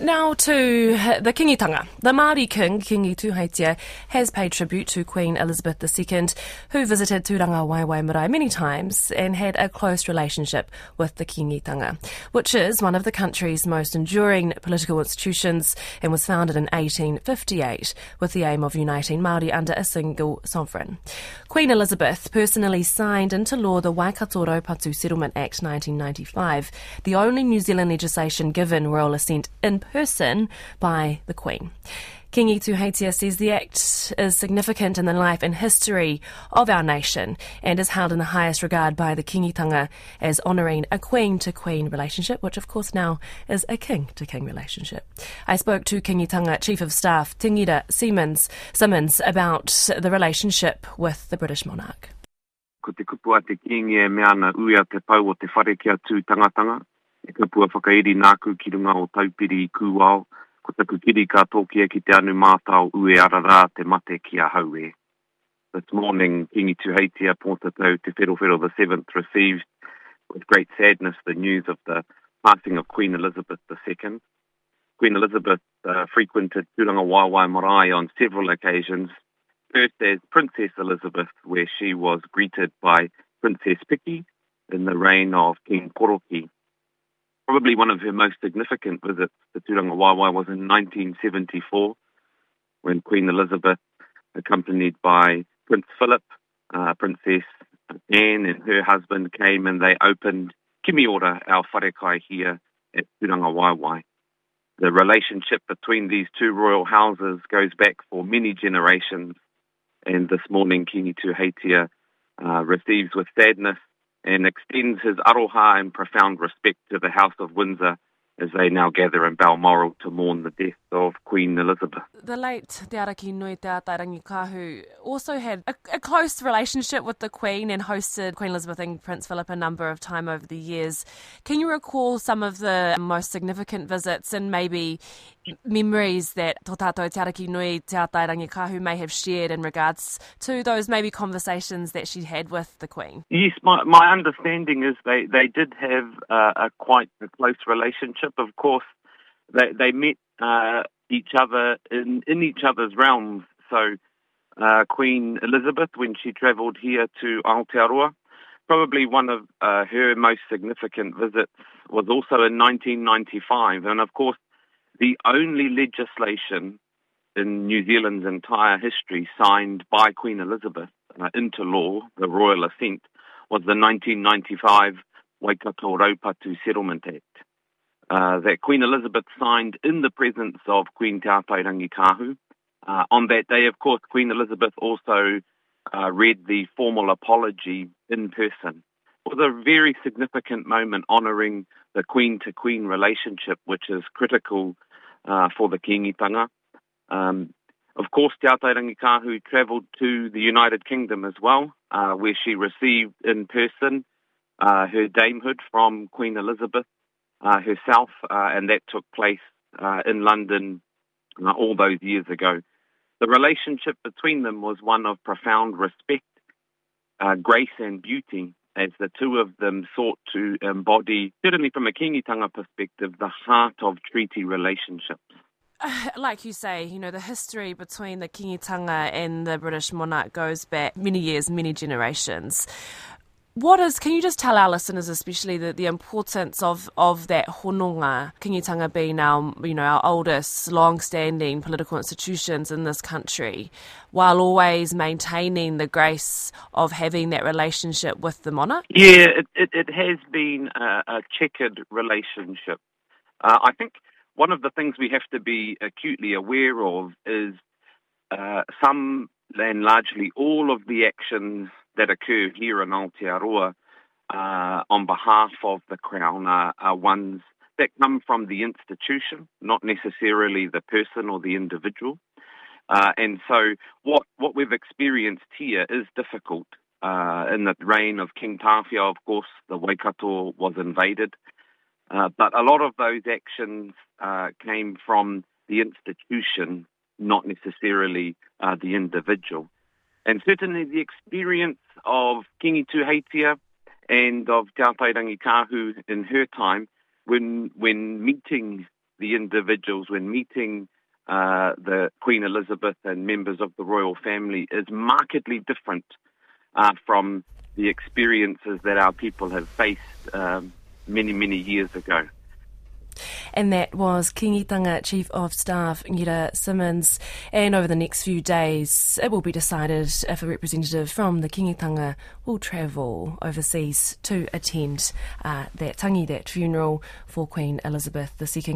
Now to the kingitanga. The Māori king, Kingi Tuheitia, has paid tribute to Queen Elizabeth II, who visited Turangawaewae Marae many times and had a close relationship with the kingitanga, which is one of the country's most enduring political institutions and was founded in 1858 with the aim of uniting Māori under a single sovereign. Queen Elizabeth personally signed into law the Waikato Raupatu Settlement Act 1995, the only New Zealand legislation given royal assent in person by the Queen. Kingi Tuheitia says the act is significant in the life and history of our nation and is held in the highest regard by the kingitanga as honouring a queen to queen relationship, which of course now is a king to king relationship. I spoke to kingitanga Chief of Staff Tingira Simmons, Simmons about the relationship with the British monarch. Ko te kupua te kingi e me ana ui a te pau o te whare kia tū tangatanga. O taupiri i kūwao ko taku kiri ka tōkia ki te anu mātau ue arara te mate ki a haue. This morning, Kingi Tuheitia Pōtatau Te Whero the Seventh received with great sadness the news of the passing of Queen Elizabeth II. Queen Elizabeth uh, frequented Turangawaewae Marae on several occasions. First as Princess Elizabeth, where she was greeted by Princess Piki in the reign of King Koroki. Probably one of her most significant visits to Turangawaewae was in 1974 when Queen Elizabeth, accompanied by Prince Philip, uh, Princess Anne and her husband came and they opened Kimiora, our wharekai here at Turangawaewae. The relationship between these two royal houses goes back for many generations and this morning Kingi Tuheitia uh, receives with sadness and extends his aroha and profound respect to the House of Windsor as they now gather in Balmoral to mourn the death of Queen Elizabeth. The late Te Arikinui Te Atairangi Kahu also had a, a, close relationship with the Queen and hosted Queen Elizabeth and Prince Philip a number of times over the years. Can you recall some of the most significant visits and maybe memories that Tō Tātou Te Arikinui Te Atairangi Kahu may have shared in regards to those maybe conversations that she had with the Queen? Yes, my, my understanding is they, they did have uh, a quite a close relationship of course, they, they met uh, each other in, in each other's realms. So, uh, Queen Elizabeth, when she travelled here to Aotearoa, probably one of uh, her most significant visits was also in 1995. And of course, the only legislation in New Zealand's entire history signed by Queen Elizabeth uh, into law, the Royal Assent, was the 1995 Waikato Raupatu Settlement Act. Uh, that Queen Elizabeth signed in the presence of Queen Te Atairangi Kahu. Uh, on that day, of course, Queen Elizabeth also uh, read the formal apology in person. It was a very significant moment honouring the Queen to Queen relationship, which is critical uh, for the kingitanga. Um, of course, Te Atairangi Kahu travelled to the United Kingdom as well, uh, where she received in person uh, her damehood from Queen Elizabeth uh, herself, uh, and that took place uh, in London uh, all those years ago. The relationship between them was one of profound respect, uh, grace, and beauty, as the two of them sought to embody, certainly from a kingitanga perspective, the heart of treaty relationships. like you say, you know, the history between the kingitanga and the British monarch goes back many years, many generations. What is, can you just tell our listeners, especially the, the importance of, of that hononga, kingitanga being our, you know, our oldest, long-standing political institutions in this country, while always maintaining the grace of having that relationship with the monarch? Yeah, it, it, it has been a, a checkered relationship. Uh, I think one of the things we have to be acutely aware of is uh, some and largely all of the actions that occur here in Aotearoa uh, on behalf of the Crown are, are ones that come from the institution, not necessarily the person or the individual. Uh, and so what, what we've experienced here is difficult. Uh, in the reign of King Tawhiao, of course, the Waikato was invaded. Uh, but a lot of those actions uh, came from the institution, not necessarily uh, the individual. And certainly the experience of Kingi Tuheitia and of Te Atairangi Kahu in her time when, when meeting the individuals when meeting uh, the Queen Elizabeth and members of the royal family is markedly different uh, from the experiences that our people have faced um, many, many years ago. And that was Kingitanga Chief of Staff Ngira Simmons. And over the next few days, it will be decided if a representative from the Kingitanga will travel overseas to attend uh, that tangi, that funeral for Queen Elizabeth II.